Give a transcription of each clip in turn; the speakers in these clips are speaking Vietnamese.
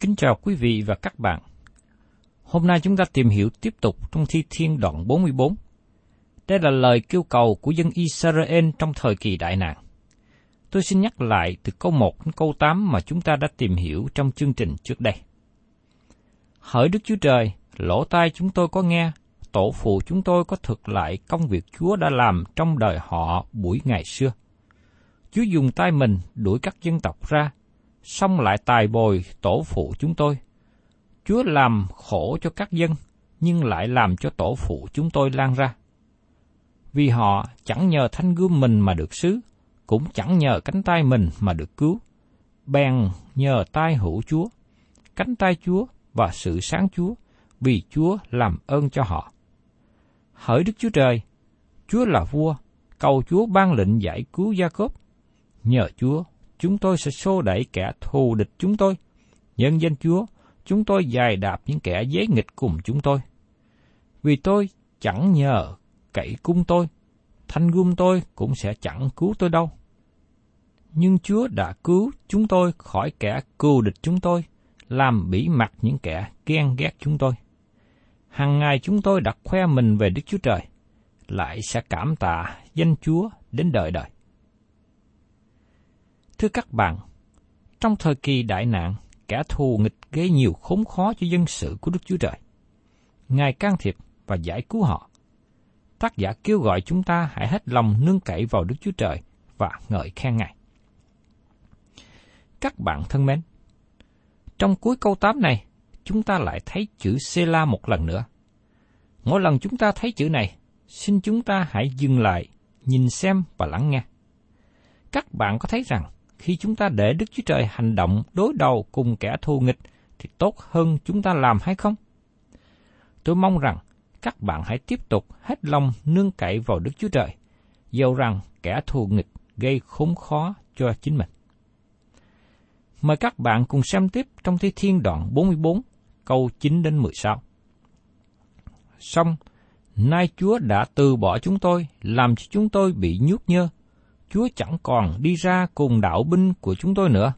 Kính chào quý vị và các bạn. Hôm nay chúng ta tìm hiểu tiếp tục trong Thi Thiên đoạn 44. Đây là lời kêu cầu của dân Israel trong thời kỳ đại nạn. Tôi xin nhắc lại từ câu 1 đến câu 8 mà chúng ta đã tìm hiểu trong chương trình trước đây. Hỡi Đức Chúa Trời, lỗ tai chúng tôi có nghe, tổ phụ chúng tôi có thực lại công việc Chúa đã làm trong đời họ buổi ngày xưa. Chúa dùng tay mình đuổi các dân tộc ra, xong lại tài bồi tổ phụ chúng tôi. Chúa làm khổ cho các dân, nhưng lại làm cho tổ phụ chúng tôi lan ra. Vì họ chẳng nhờ thanh gươm mình mà được xứ, cũng chẳng nhờ cánh tay mình mà được cứu. Bèn nhờ tay hữu Chúa, cánh tay Chúa và sự sáng Chúa, vì Chúa làm ơn cho họ. Hỡi Đức Chúa Trời, Chúa là vua, cầu Chúa ban lệnh giải cứu Gia Cốp. Nhờ Chúa, chúng tôi sẽ xô đẩy kẻ thù địch chúng tôi. Nhân danh Chúa, chúng tôi dài đạp những kẻ dế nghịch cùng chúng tôi. Vì tôi chẳng nhờ cậy cung tôi, thanh gươm tôi cũng sẽ chẳng cứu tôi đâu. Nhưng Chúa đã cứu chúng tôi khỏi kẻ cừu địch chúng tôi, làm bỉ mặt những kẻ ghen ghét chúng tôi. Hằng ngày chúng tôi đặt khoe mình về Đức Chúa Trời, lại sẽ cảm tạ danh Chúa đến đời đời. Thưa các bạn, trong thời kỳ đại nạn, kẻ thù nghịch gây nhiều khốn khó cho dân sự của Đức Chúa Trời. Ngài can thiệp và giải cứu họ. Tác giả kêu gọi chúng ta hãy hết lòng nương cậy vào Đức Chúa Trời và ngợi khen Ngài. Các bạn thân mến, trong cuối câu 8 này, chúng ta lại thấy chữ Sela một lần nữa. Mỗi lần chúng ta thấy chữ này, xin chúng ta hãy dừng lại, nhìn xem và lắng nghe. Các bạn có thấy rằng, khi chúng ta để Đức Chúa Trời hành động đối đầu cùng kẻ thù nghịch thì tốt hơn chúng ta làm hay không? Tôi mong rằng các bạn hãy tiếp tục hết lòng nương cậy vào Đức Chúa Trời, dầu rằng kẻ thù nghịch gây khốn khó cho chính mình. Mời các bạn cùng xem tiếp trong Thi Thiên đoạn 44, câu 9 đến 16. Xong, nay Chúa đã từ bỏ chúng tôi, làm cho chúng tôi bị nhút nhơ. Chúa chẳng còn đi ra cùng đạo binh của chúng tôi nữa.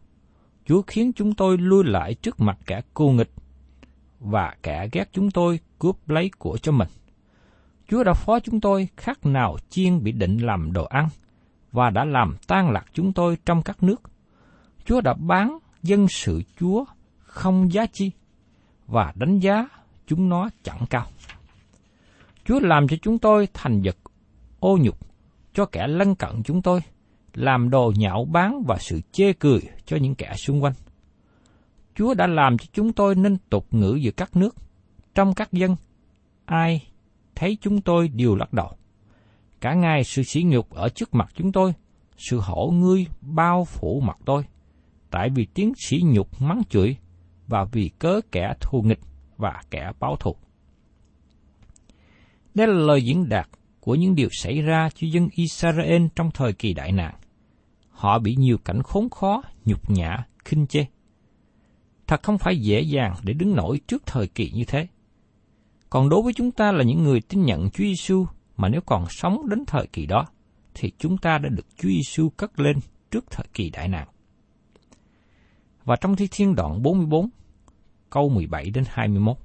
Chúa khiến chúng tôi lui lại trước mặt kẻ cù nghịch, và kẻ ghét chúng tôi cướp lấy của cho mình. Chúa đã phó chúng tôi khác nào chiên bị định làm đồ ăn, và đã làm tan lạc chúng tôi trong các nước. Chúa đã bán dân sự Chúa không giá chi, và đánh giá chúng nó chẳng cao. Chúa làm cho chúng tôi thành vật ô nhục cho kẻ lân cận chúng tôi, làm đồ nhạo báng và sự chê cười cho những kẻ xung quanh. Chúa đã làm cho chúng tôi nên tục ngữ giữa các nước, trong các dân. Ai thấy chúng tôi đều lắc đầu. Cả ngày sự sỉ nhục ở trước mặt chúng tôi, sự hổ ngươi bao phủ mặt tôi, tại vì tiếng sỉ nhục mắng chửi và vì cớ kẻ thù nghịch và kẻ báo thù. Đây là lời diễn đạt của những điều xảy ra cho dân Israel trong thời kỳ đại nạn. Họ bị nhiều cảnh khốn khó, nhục nhã, khinh chê. Thật không phải dễ dàng để đứng nổi trước thời kỳ như thế. Còn đối với chúng ta là những người tin nhận Chúa Giêsu mà nếu còn sống đến thời kỳ đó, thì chúng ta đã được Chúa Giêsu cất lên trước thời kỳ đại nạn. Và trong Thi Thiên đoạn 44, câu 17 đến 21.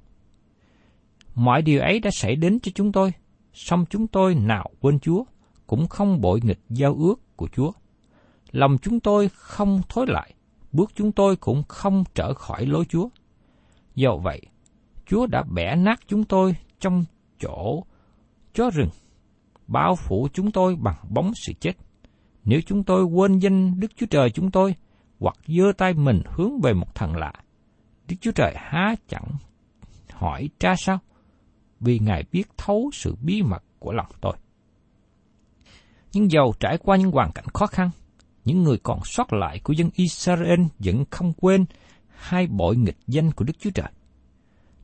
Mọi điều ấy đã xảy đến cho chúng tôi, song chúng tôi nào quên Chúa, cũng không bội nghịch giao ước của Chúa. Lòng chúng tôi không thối lại, bước chúng tôi cũng không trở khỏi lối Chúa. Do vậy, Chúa đã bẻ nát chúng tôi trong chỗ chó rừng, bao phủ chúng tôi bằng bóng sự chết. Nếu chúng tôi quên danh Đức Chúa Trời chúng tôi, hoặc giơ tay mình hướng về một thần lạ, Đức Chúa Trời há chẳng hỏi tra sao? Vì Ngài biết thấu sự bí mật của lòng tôi. Nhưng dầu trải qua những hoàn cảnh khó khăn, những người còn sót lại của dân Israel vẫn không quên hai bội nghịch danh của Đức Chúa Trời.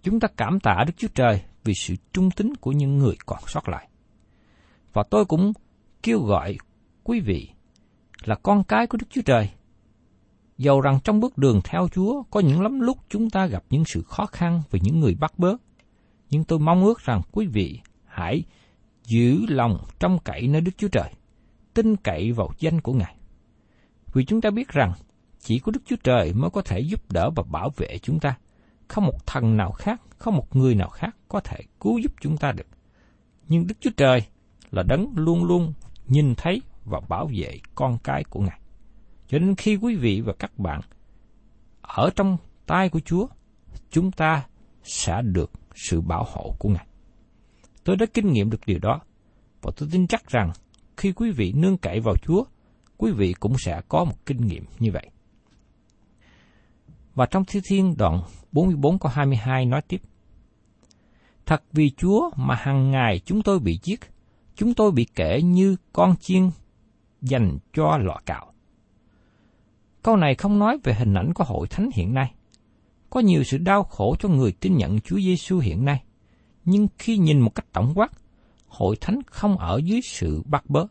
Chúng ta cảm tạ Đức Chúa Trời vì sự trung tín của những người còn sót lại. Và tôi cũng kêu gọi quý vị là con cái của Đức Chúa Trời. Dầu rằng trong bước đường theo Chúa có những lắm lúc chúng ta gặp những sự khó khăn về những người bắt bớ, nhưng tôi mong ước rằng quý vị hãy giữ lòng trong cậy nơi Đức Chúa Trời, tin cậy vào danh của Ngài. Vì chúng ta biết rằng chỉ có Đức Chúa Trời mới có thể giúp đỡ và bảo vệ chúng ta. Không một thần nào khác, không một người nào khác có thể cứu giúp chúng ta được. Nhưng Đức Chúa Trời là đấng luôn luôn nhìn thấy và bảo vệ con cái của Ngài. Cho nên khi quý vị và các bạn ở trong tay của Chúa, chúng ta sẽ được sự bảo hộ của Ngài. Tôi đã kinh nghiệm được điều đó, và tôi tin chắc rằng khi quý vị nương cậy vào Chúa, quý vị cũng sẽ có một kinh nghiệm như vậy. Và trong Thi Thiên đoạn 44 câu 22 nói tiếp. Thật vì Chúa mà hàng ngày chúng tôi bị giết, chúng tôi bị kể như con chiên dành cho lọ cạo. Câu này không nói về hình ảnh của hội thánh hiện nay. Có nhiều sự đau khổ cho người tin nhận Chúa Giêsu hiện nay, nhưng khi nhìn một cách tổng quát, hội thánh không ở dưới sự bắt bớ.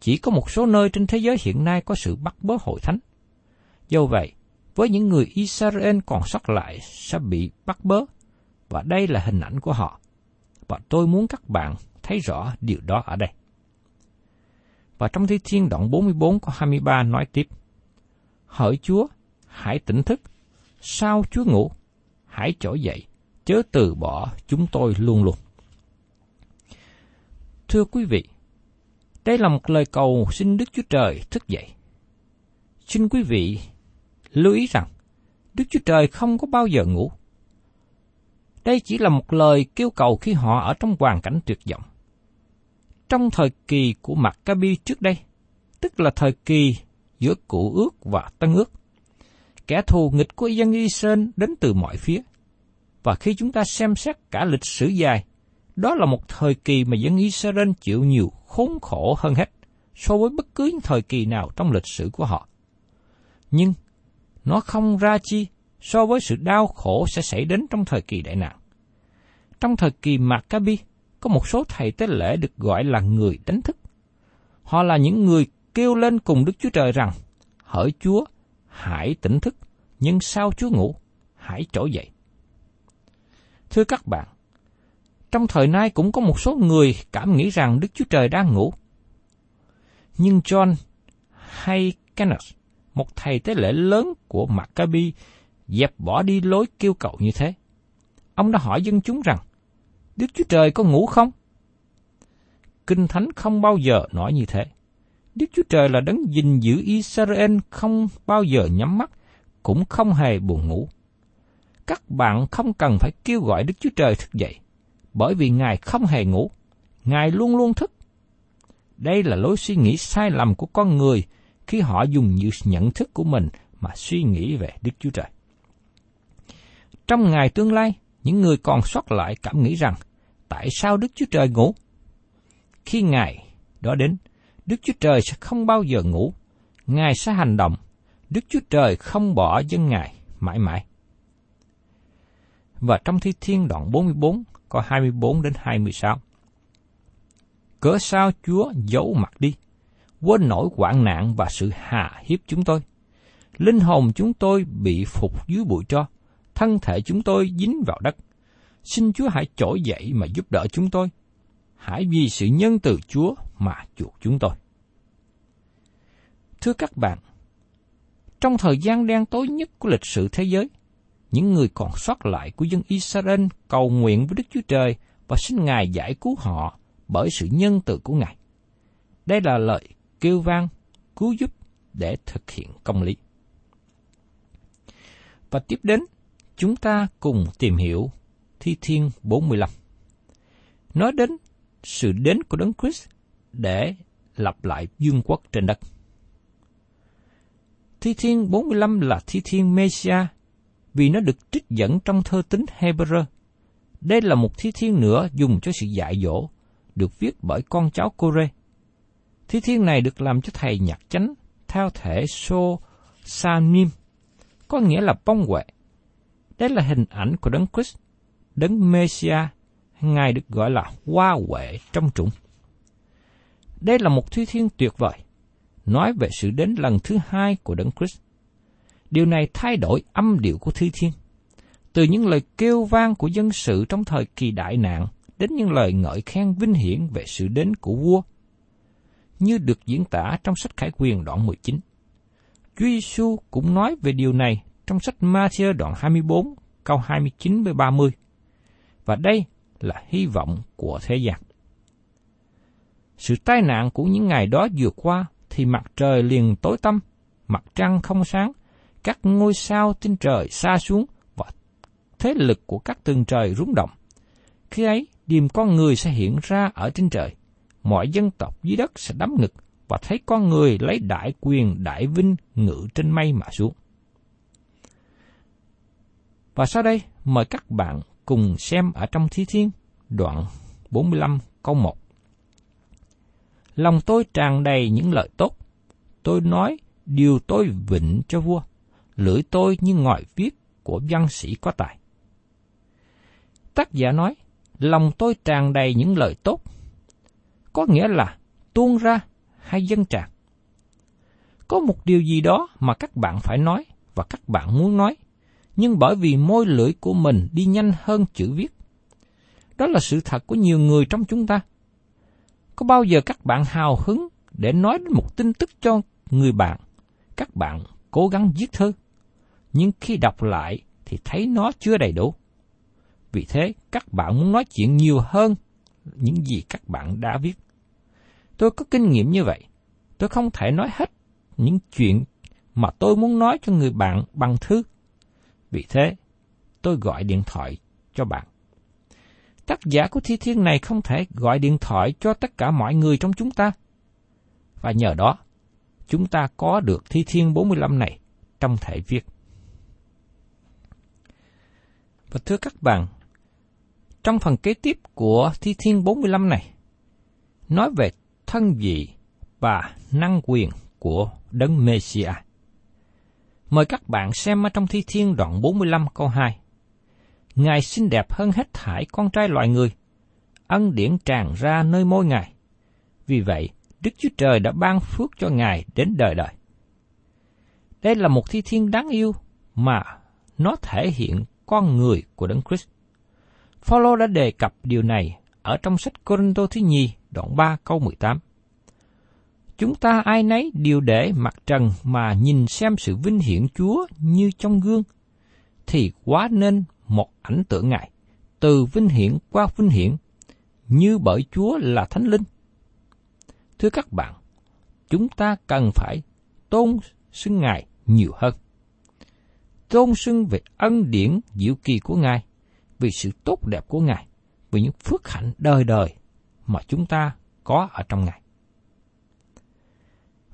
Chỉ có một số nơi trên thế giới hiện nay có sự bắt bớ hội thánh. Do vậy, với những người Israel còn sót lại sẽ bị bắt bớ, và đây là hình ảnh của họ. Và tôi muốn các bạn thấy rõ điều đó ở đây. Và trong Thi Thiên đoạn 44 có 23 nói tiếp, Hỡi Chúa, hãy tỉnh thức, sao Chúa ngủ? Hãy trỗi dậy, chớ từ bỏ chúng tôi luôn luôn. Thưa quý vị, đây là một lời cầu xin Đức Chúa Trời thức dậy. Xin quý vị lưu ý rằng Đức Chúa Trời không có bao giờ ngủ. Đây chỉ là một lời kêu cầu khi họ ở trong hoàn cảnh tuyệt vọng. Trong thời kỳ của Maccabi trước đây, tức là thời kỳ giữa cụ ước và tân ước, kẻ thù nghịch của dân Israel đến từ mọi phía. Và khi chúng ta xem xét cả lịch sử dài, đó là một thời kỳ mà dân Israel chịu nhiều khốn khổ hơn hết so với bất cứ thời kỳ nào trong lịch sử của họ. Nhưng nó không ra chi so với sự đau khổ sẽ xảy đến trong thời kỳ đại nạn. Trong thời kỳ Maccabi, có một số thầy tế lễ được gọi là người đánh thức. Họ là những người kêu lên cùng Đức Chúa Trời rằng, hỡi Chúa, hãy tỉnh thức, nhưng sau Chúa ngủ, hãy trỗi dậy. Thưa các bạn, trong thời nay cũng có một số người cảm nghĩ rằng Đức Chúa Trời đang ngủ. Nhưng John hay Kenneth, một thầy tế lễ lớn của Maccabi, dẹp bỏ đi lối kêu cầu như thế. Ông đã hỏi dân chúng rằng, Đức Chúa Trời có ngủ không? Kinh Thánh không bao giờ nói như thế. Đức Chúa Trời là đấng gìn giữ Israel không bao giờ nhắm mắt, cũng không hề buồn ngủ. Các bạn không cần phải kêu gọi Đức Chúa Trời thức dậy, bởi vì Ngài không hề ngủ, Ngài luôn luôn thức. Đây là lối suy nghĩ sai lầm của con người khi họ dùng những nhận thức của mình mà suy nghĩ về Đức Chúa Trời. Trong ngày tương lai, những người còn sót lại cảm nghĩ rằng, tại sao Đức Chúa Trời ngủ? Khi ngày đó đến, Đức Chúa Trời sẽ không bao giờ ngủ, Ngài sẽ hành động, Đức Chúa Trời không bỏ dân Ngài mãi mãi. Và trong Thi Thiên đoạn 44, có 24 đến 26. Cớ sao Chúa giấu mặt đi, quên nỗi hoạn nạn và sự hà hiếp chúng tôi. Linh hồn chúng tôi bị phục dưới bụi tro, thân thể chúng tôi dính vào đất. Xin Chúa hãy trỗi dậy mà giúp đỡ chúng tôi. Hãy vì sự nhân từ Chúa mà chuộc chúng tôi. Thưa các bạn, trong thời gian đen tối nhất của lịch sử thế giới, những người còn sót lại của dân Israel cầu nguyện với Đức Chúa Trời và xin Ngài giải cứu họ bởi sự nhân từ của Ngài. Đây là lời kêu vang cứu giúp để thực hiện công lý. Và tiếp đến, chúng ta cùng tìm hiểu Thi Thiên 45. Nói đến sự đến của Đấng Christ để lập lại dương quốc trên đất. Thi Thiên 45 là Thi Thiên Mesia, vì nó được trích dẫn trong thơ tính Hebrew. Đây là một thi thiên nữa dùng cho sự dạy dỗ, được viết bởi con cháu Cô-rê. Thi thiên này được làm cho thầy nhạc chánh theo thể So Sanim, có nghĩa là bông huệ. Đây là hình ảnh của Đấng Christ, Đấng Messiah, Ngài được gọi là hoa huệ trong trũng. Đây là một thi thiên tuyệt vời, nói về sự đến lần thứ hai của Đấng Christ. Điều này thay đổi âm điệu của Thi Thiên. Từ những lời kêu vang của dân sự trong thời kỳ đại nạn đến những lời ngợi khen vinh hiển về sự đến của vua, như được diễn tả trong sách Khải Quyền đoạn 19. Chúa Giêsu cũng nói về điều này trong sách Matthew đoạn 24, câu 29 với 30. Và đây là hy vọng của thế gian. Sự tai nạn của những ngày đó vừa qua thì mặt trời liền tối tăm, mặt trăng không sáng, các ngôi sao trên trời xa xuống và thế lực của các tầng trời rung động. Khi ấy, điềm con người sẽ hiện ra ở trên trời. Mọi dân tộc dưới đất sẽ đắm ngực và thấy con người lấy đại quyền đại vinh ngự trên mây mà xuống. Và sau đây, mời các bạn cùng xem ở trong Thi Thiên, đoạn 45 câu 1. Lòng tôi tràn đầy những lời tốt. Tôi nói điều tôi vịnh cho vua lưỡi tôi như ngòi viết của văn sĩ có tài. Tác giả nói, lòng tôi tràn đầy những lời tốt, có nghĩa là tuôn ra hay dân tràn. Có một điều gì đó mà các bạn phải nói và các bạn muốn nói, nhưng bởi vì môi lưỡi của mình đi nhanh hơn chữ viết. Đó là sự thật của nhiều người trong chúng ta. Có bao giờ các bạn hào hứng để nói đến một tin tức cho người bạn, các bạn cố gắng viết thư? nhưng khi đọc lại thì thấy nó chưa đầy đủ. Vì thế, các bạn muốn nói chuyện nhiều hơn những gì các bạn đã viết. Tôi có kinh nghiệm như vậy. Tôi không thể nói hết những chuyện mà tôi muốn nói cho người bạn bằng thư. Vì thế, tôi gọi điện thoại cho bạn. Tác giả của thi thiên này không thể gọi điện thoại cho tất cả mọi người trong chúng ta. Và nhờ đó, chúng ta có được thi thiên 45 này trong thể viết. Và thưa các bạn, trong phần kế tiếp của Thi Thiên 45 này, nói về thân vị và năng quyền của Đấng Messiah. Mời các bạn xem ở trong Thi Thiên đoạn 45 câu 2. Ngài xinh đẹp hơn hết thải con trai loài người, ân điển tràn ra nơi môi Ngài. Vì vậy, Đức Chúa Trời đã ban phước cho Ngài đến đời đời. Đây là một thi thiên đáng yêu mà nó thể hiện con người của Đấng Christ. Phaolô đã đề cập điều này ở trong sách Corinto thứ nhì đoạn 3 câu 18. Chúng ta ai nấy đều để mặt trần mà nhìn xem sự vinh hiển Chúa như trong gương, thì quá nên một ảnh tượng Ngài, từ vinh hiển qua vinh hiển, như bởi Chúa là Thánh Linh. Thưa các bạn, chúng ta cần phải tôn xưng Ngài nhiều hơn. tôn xưng về ân điển diệu kỳ của Ngài, vì sự tốt đẹp của Ngài, vì những phước hạnh đời đời mà chúng ta có ở trong Ngài.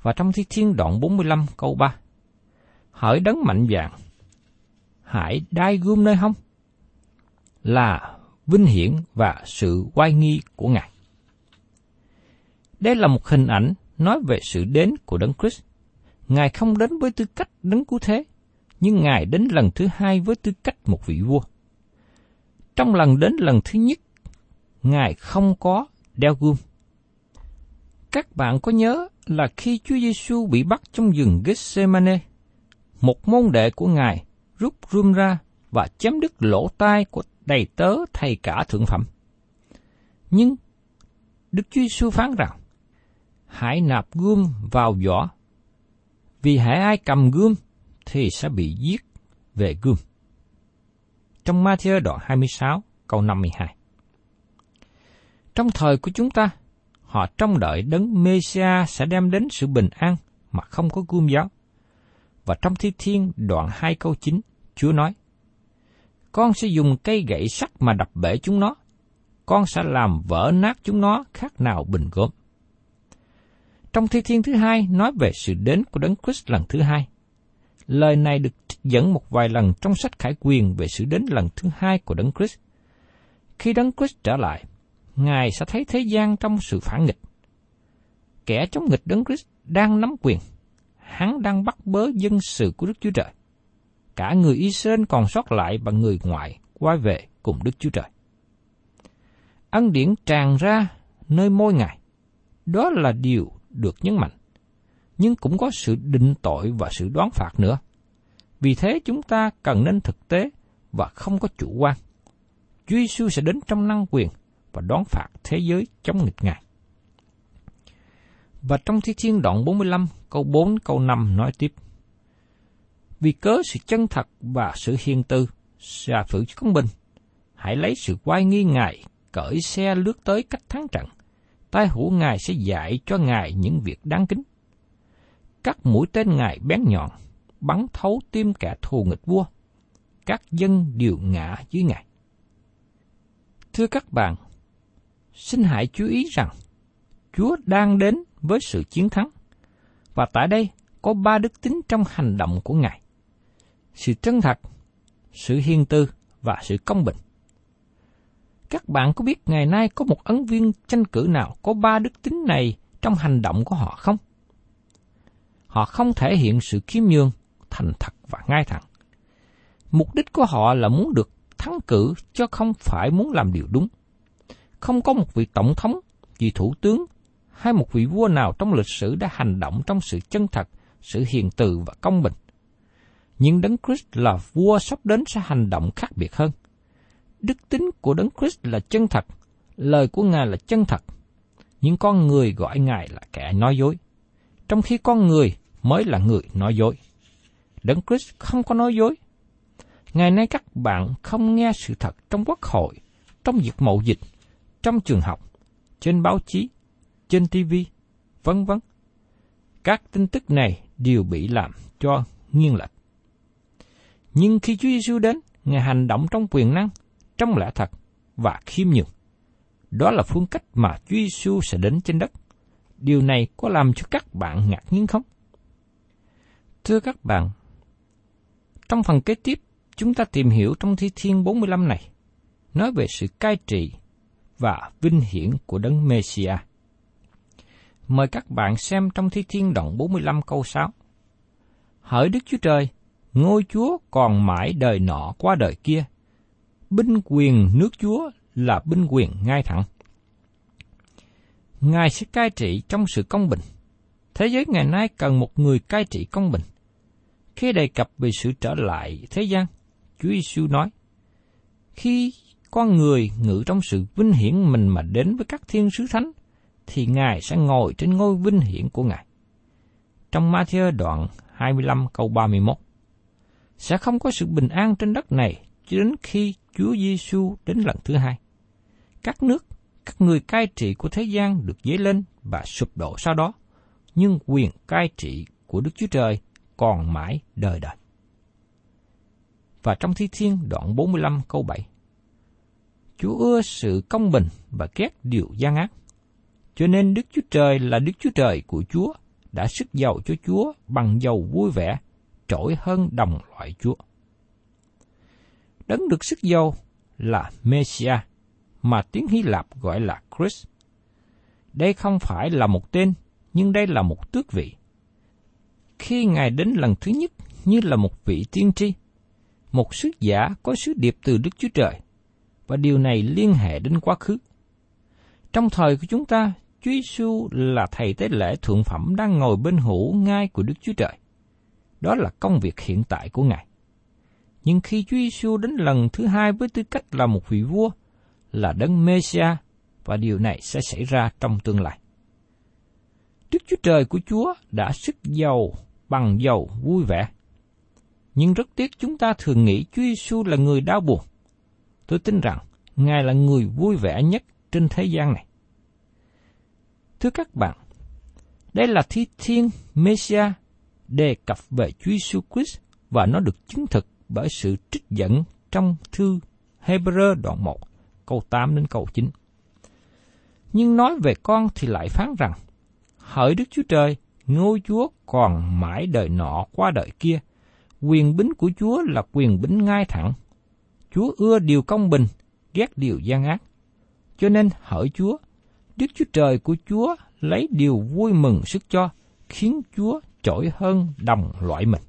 Và trong Thi Thiên đoạn 45 câu 3, Hỡi đấng mạnh dạng, hãy đai gươm nơi hông, là vinh hiển và sự oai nghi của Ngài. Đây là một hình ảnh nói về sự đến của Đấng Christ. Ngài không đến với tư cách đấng cứu thế, nhưng Ngài đến lần thứ hai với tư cách một vị vua. Trong lần đến lần thứ nhất, Ngài không có đeo gươm. Các bạn có nhớ là khi Chúa Giêsu bị bắt trong rừng Gethsemane, một môn đệ của Ngài rút rươm ra và chém đứt lỗ tai của đầy tớ thầy cả thượng phẩm. Nhưng Đức Chúa Giêsu phán rằng, hãy nạp gươm vào vỏ, vì hãy ai cầm gươm thì sẽ bị giết về gươm. Trong Matthew đoạn 26 câu 52 Trong thời của chúng ta, họ trông đợi đấng Messiah sẽ đem đến sự bình an mà không có gươm giáo. Và trong Thi Thiên đoạn 2 câu 9, Chúa nói, con sẽ dùng cây gậy sắt mà đập bể chúng nó, con sẽ làm vỡ nát chúng nó khác nào bình gốm. Trong Thi Thiên thứ hai nói về sự đến của Đấng Christ lần thứ hai. Lời này được trích dẫn một vài lần trong sách Khải Quyền về sự đến lần thứ hai của Đấng Christ. Khi Đấng Christ trở lại, Ngài sẽ thấy thế gian trong sự phản nghịch. Kẻ chống nghịch Đấng Christ đang nắm quyền. Hắn đang bắt bớ dân sự của Đức Chúa Trời. Cả người Israel còn sót lại và người ngoại, quay về cùng Đức Chúa Trời. Ân điển tràn ra nơi môi Ngài. Đó là điều được nhấn mạnh. Nhưng cũng có sự định tội và sự đoán phạt nữa. Vì thế chúng ta cần nên thực tế và không có chủ quan. Chúa Giêsu sẽ đến trong năng quyền và đoán phạt thế giới chống nghịch Ngài. Và trong Thi Thiên đoạn 45 câu 4 câu 5 nói tiếp. Vì cớ sự chân thật và sự hiền tư, xà sự công bình, hãy lấy sự quay nghi Ngài, cởi xe lướt tới cách thắng trận. Tai hữu Ngài sẽ dạy cho Ngài những việc đáng kính. Các mũi tên Ngài bén nhọn, bắn thấu tim kẻ thù nghịch vua. Các dân đều ngã dưới Ngài. Thưa các bạn, xin hãy chú ý rằng Chúa đang đến với sự chiến thắng. Và tại đây có ba đức tính trong hành động của Ngài. Sự chân thật, sự hiền tư và sự công bình. Các bạn có biết ngày nay có một ấn viên tranh cử nào có ba đức tính này trong hành động của họ không? Họ không thể hiện sự khiêm nhường, thành thật và ngay thẳng. Mục đích của họ là muốn được thắng cử cho không phải muốn làm điều đúng. Không có một vị tổng thống, vị thủ tướng hay một vị vua nào trong lịch sử đã hành động trong sự chân thật, sự hiền từ và công bình. Nhưng Đấng Christ là vua sắp đến sẽ hành động khác biệt hơn – Đức tính của Đấng Christ là chân thật, lời của Ngài là chân thật, nhưng con người gọi Ngài là kẻ nói dối, trong khi con người mới là người nói dối. Đấng Christ không có nói dối. Ngày nay các bạn không nghe sự thật trong quốc hội, trong việc mậu dịch, trong trường học, trên báo chí, trên TV, vân vân. Các tin tức này đều bị làm cho nghiêng lệch. Nhưng khi Chúa Giêsu đến, Ngài hành động trong quyền năng, trong lẽ thật và khiêm nhường. Đó là phương cách mà Chúa Giêsu sẽ đến trên đất. Điều này có làm cho các bạn ngạc nhiên không? Thưa các bạn, trong phần kế tiếp, chúng ta tìm hiểu trong Thi Thiên 45 này, nói về sự cai trị và vinh hiển của Đấng Messia. Mời các bạn xem trong Thi Thiên đoạn 45 câu 6. Hỡi Đức Chúa Trời, ngôi Chúa còn mãi đời nọ qua đời kia, binh quyền nước Chúa là binh quyền ngay thẳng. Ngài sẽ cai trị trong sự công bình. Thế giới ngày nay cần một người cai trị công bình. Khi đề cập về sự trở lại thế gian, Chúa Giêsu nói, khi con người ngự trong sự vinh hiển mình mà đến với các thiên sứ thánh, thì Ngài sẽ ngồi trên ngôi vinh hiển của Ngài. Trong Matthew đoạn 25 câu 31, sẽ không có sự bình an trên đất này cho đến khi Chúa Giêsu đến lần thứ hai. Các nước, các người cai trị của thế gian được dấy lên và sụp đổ sau đó, nhưng quyền cai trị của Đức Chúa Trời còn mãi đời đời. Và trong Thi Thiên đoạn 45 câu 7. Chúa ưa sự công bình và ghét điều gian ác. Cho nên Đức Chúa Trời là Đức Chúa Trời của Chúa, đã sức giàu cho Chúa bằng dầu vui vẻ, trỗi hơn đồng loại Chúa. Đấng được sức dâu là Messiah, mà tiếng Hy Lạp gọi là Christ. Đây không phải là một tên, nhưng đây là một tước vị. Khi Ngài đến lần thứ nhất như là một vị tiên tri, một sứ giả có sứ điệp từ Đức Chúa Trời, và điều này liên hệ đến quá khứ. Trong thời của chúng ta, Chúa Giêsu là thầy tế lễ thượng phẩm đang ngồi bên hữu ngai của Đức Chúa Trời. Đó là công việc hiện tại của Ngài. Nhưng khi Chúa Giêsu đến lần thứ hai với tư cách là một vị vua, là đấng Mêsia và điều này sẽ xảy ra trong tương lai. Đức Chúa Trời của Chúa đã sức giàu bằng giàu vui vẻ. Nhưng rất tiếc chúng ta thường nghĩ Chúa Giêsu là người đau buồn. Tôi tin rằng Ngài là người vui vẻ nhất trên thế gian này. Thưa các bạn, đây là thi thiên Messiah đề cập về Chúa Jesus Christ và nó được chứng thực bởi sự trích dẫn trong thư Hebrew đoạn 1, câu 8 đến câu 9. Nhưng nói về con thì lại phán rằng, hỡi Đức Chúa Trời, ngôi Chúa còn mãi đời nọ qua đời kia, quyền bính của Chúa là quyền bính ngay thẳng. Chúa ưa điều công bình, ghét điều gian ác. Cho nên hỡi Chúa, Đức Chúa Trời của Chúa lấy điều vui mừng sức cho, khiến Chúa trỗi hơn đồng loại mình.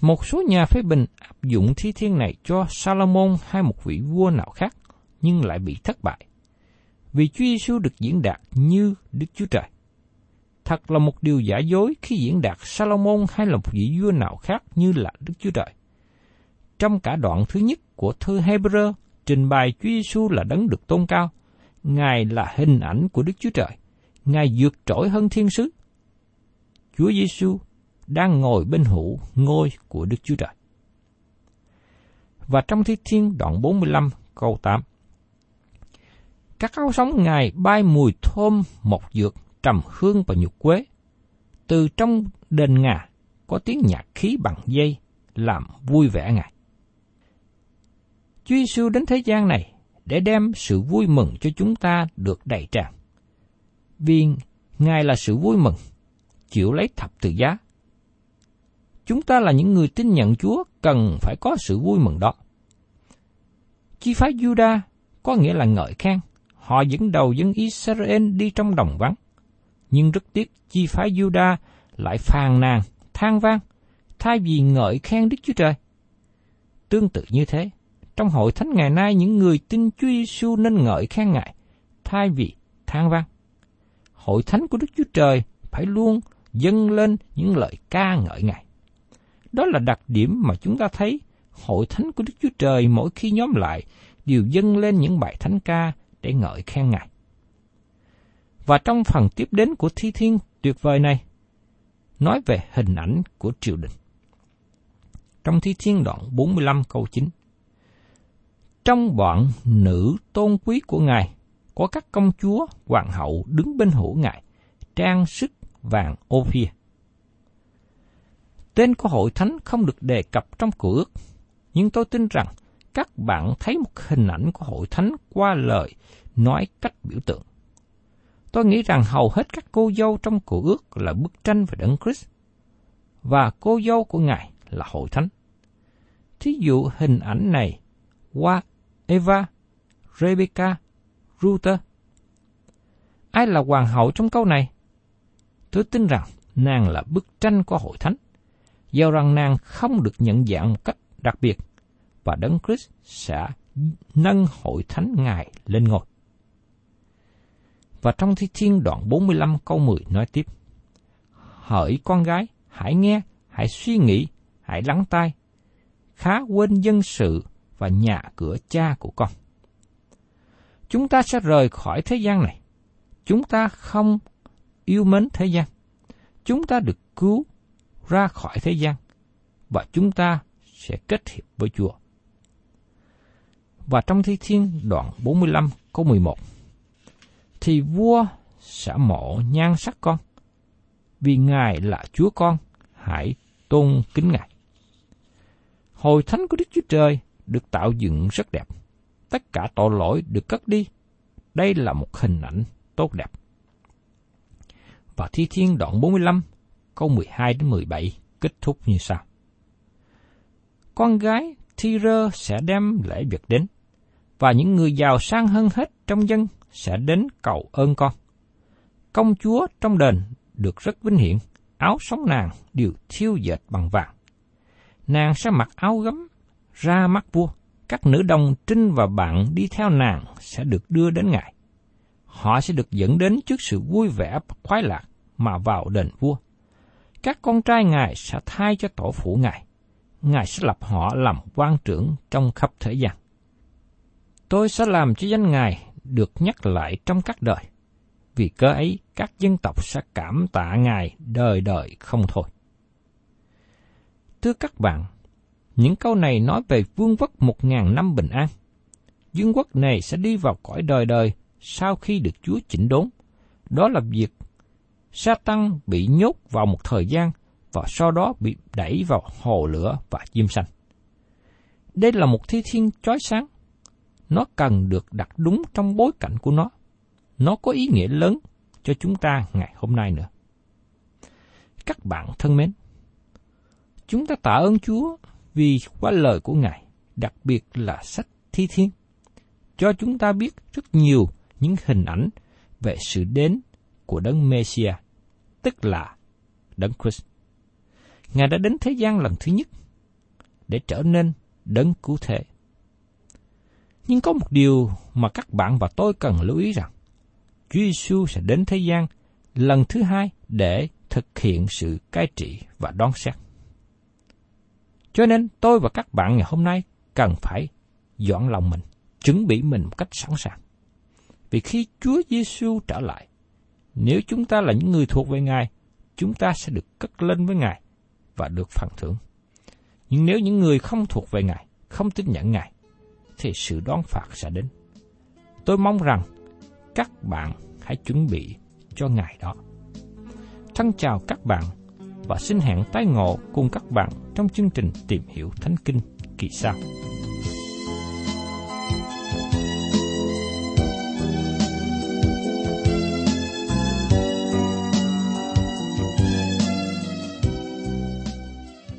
Một số nhà phê bình áp dụng thi thiên này cho Salomon hay một vị vua nào khác, nhưng lại bị thất bại. Vì Chúa Giêsu được diễn đạt như Đức Chúa Trời. Thật là một điều giả dối khi diễn đạt Salomon hay là một vị vua nào khác như là Đức Chúa Trời. Trong cả đoạn thứ nhất của thư Hebrew trình bày Chúa Giêsu là đấng được tôn cao, Ngài là hình ảnh của Đức Chúa Trời, Ngài vượt trội hơn thiên sứ. Chúa Giêsu đang ngồi bên hữu ngôi của Đức Chúa Trời. Và trong Thi Thiên đoạn 45 câu 8 Các áo sống Ngài bay mùi thơm mộc dược, trầm hương và nhục quế. Từ trong đền Ngà có tiếng nhạc khí bằng dây, làm vui vẻ Ngài. Chúa Giêsu đến thế gian này để đem sự vui mừng cho chúng ta được đầy tràn. Vì Ngài là sự vui mừng, chịu lấy thập tự giá. Chúng ta là những người tin nhận Chúa cần phải có sự vui mừng đó. Chi phái Juda có nghĩa là ngợi khen, họ dẫn đầu dân Israel đi trong đồng vắng. Nhưng rất tiếc chi phái Juda lại phàn nàn, than vang, thay vì ngợi khen Đức Chúa Trời. Tương tự như thế, trong hội thánh ngày nay những người tin Chúa Giêsu nên ngợi khen Ngài, thay vì than vang. Hội thánh của Đức Chúa Trời phải luôn dâng lên những lời ca ngợi Ngài. Đó là đặc điểm mà chúng ta thấy hội thánh của Đức Chúa Trời mỗi khi nhóm lại đều dâng lên những bài thánh ca để ngợi khen Ngài. Và trong phần tiếp đến của thi thiên tuyệt vời này, nói về hình ảnh của triều đình. Trong thi thiên đoạn 45 câu 9 trong bọn nữ tôn quý của Ngài, có các công chúa, hoàng hậu đứng bên hữu Ngài, trang sức vàng Ophir. Tên của hội thánh không được đề cập trong cựu ước, nhưng tôi tin rằng các bạn thấy một hình ảnh của hội thánh qua lời nói cách biểu tượng. Tôi nghĩ rằng hầu hết các cô dâu trong cựu ước là bức tranh về Đấng Christ, và cô dâu của Ngài là hội thánh. Thí dụ hình ảnh này qua Eva, Rebecca, Ruther. Ai là hoàng hậu trong câu này? Tôi tin rằng nàng là bức tranh của hội thánh, do rằng nàng không được nhận dạng một cách đặc biệt, và Đấng Christ sẽ nâng hội thánh Ngài lên ngôi. Và trong thi thiên đoạn 45 câu 10 nói tiếp, Hỡi con gái, hãy nghe, hãy suy nghĩ, hãy lắng tai, khá quên dân sự và nhà cửa cha của con. Chúng ta sẽ rời khỏi thế gian này. Chúng ta không yêu mến thế gian. Chúng ta được cứu ra khỏi thế gian và chúng ta sẽ kết hiệp với Chúa. Và trong Thi Thiên đoạn 45 câu 11 Thì vua sẽ mộ nhan sắc con vì Ngài là Chúa con, hãy tôn kính Ngài. Hồi thánh của Đức Chúa Trời được tạo dựng rất đẹp. Tất cả tội lỗi được cất đi. Đây là một hình ảnh tốt đẹp. Và Thi Thiên đoạn 45, câu 12 đến 17 kết thúc như sau. Con gái Thi-rơ sẽ đem lễ vật đến, và những người giàu sang hơn hết trong dân sẽ đến cầu ơn con. Công chúa trong đền được rất vinh hiển, áo sống nàng đều thiêu dệt bằng vàng. Nàng sẽ mặc áo gấm ra mắt vua, các nữ đồng trinh và bạn đi theo nàng sẽ được đưa đến ngài. Họ sẽ được dẫn đến trước sự vui vẻ khoái lạc mà vào đền vua. Các con trai ngài sẽ thay cho tổ phụ ngài. Ngài sẽ lập họ làm quan trưởng trong khắp thế gian. Tôi sẽ làm cho danh Ngài được nhắc lại trong các đời. Vì cớ ấy, các dân tộc sẽ cảm tạ Ngài đời đời không thôi. Thưa các bạn, những câu này nói về vương quốc một ngàn năm bình an. Vương quốc này sẽ đi vào cõi đời đời sau khi được Chúa chỉnh đốn. Đó là việc sa tăng bị nhốt vào một thời gian và sau đó bị đẩy vào hồ lửa và chim xanh. Đây là một thi thiên chói sáng. Nó cần được đặt đúng trong bối cảnh của nó. Nó có ý nghĩa lớn cho chúng ta ngày hôm nay nữa. Các bạn thân mến, chúng ta tạ ơn Chúa vì qua lời của Ngài, đặc biệt là sách thi thiên, cho chúng ta biết rất nhiều những hình ảnh về sự đến của đấng Messiah, tức là đấng Christ. Ngài đã đến thế gian lần thứ nhất để trở nên đấng cứu thế. Nhưng có một điều mà các bạn và tôi cần lưu ý rằng, Chúa Giêsu sẽ đến thế gian lần thứ hai để thực hiện sự cai trị và đón xét. Cho nên tôi và các bạn ngày hôm nay cần phải dọn lòng mình, chuẩn bị mình một cách sẵn sàng. Vì khi Chúa Giêsu trở lại, nếu chúng ta là những người thuộc về Ngài, chúng ta sẽ được cất lên với Ngài và được phần thưởng. Nhưng nếu những người không thuộc về Ngài, không tin nhận Ngài, thì sự đón phạt sẽ đến. Tôi mong rằng các bạn hãy chuẩn bị cho ngày đó. Thân chào các bạn và xin hẹn tái ngộ cùng các bạn trong chương trình tìm hiểu Thánh Kinh kỳ sau.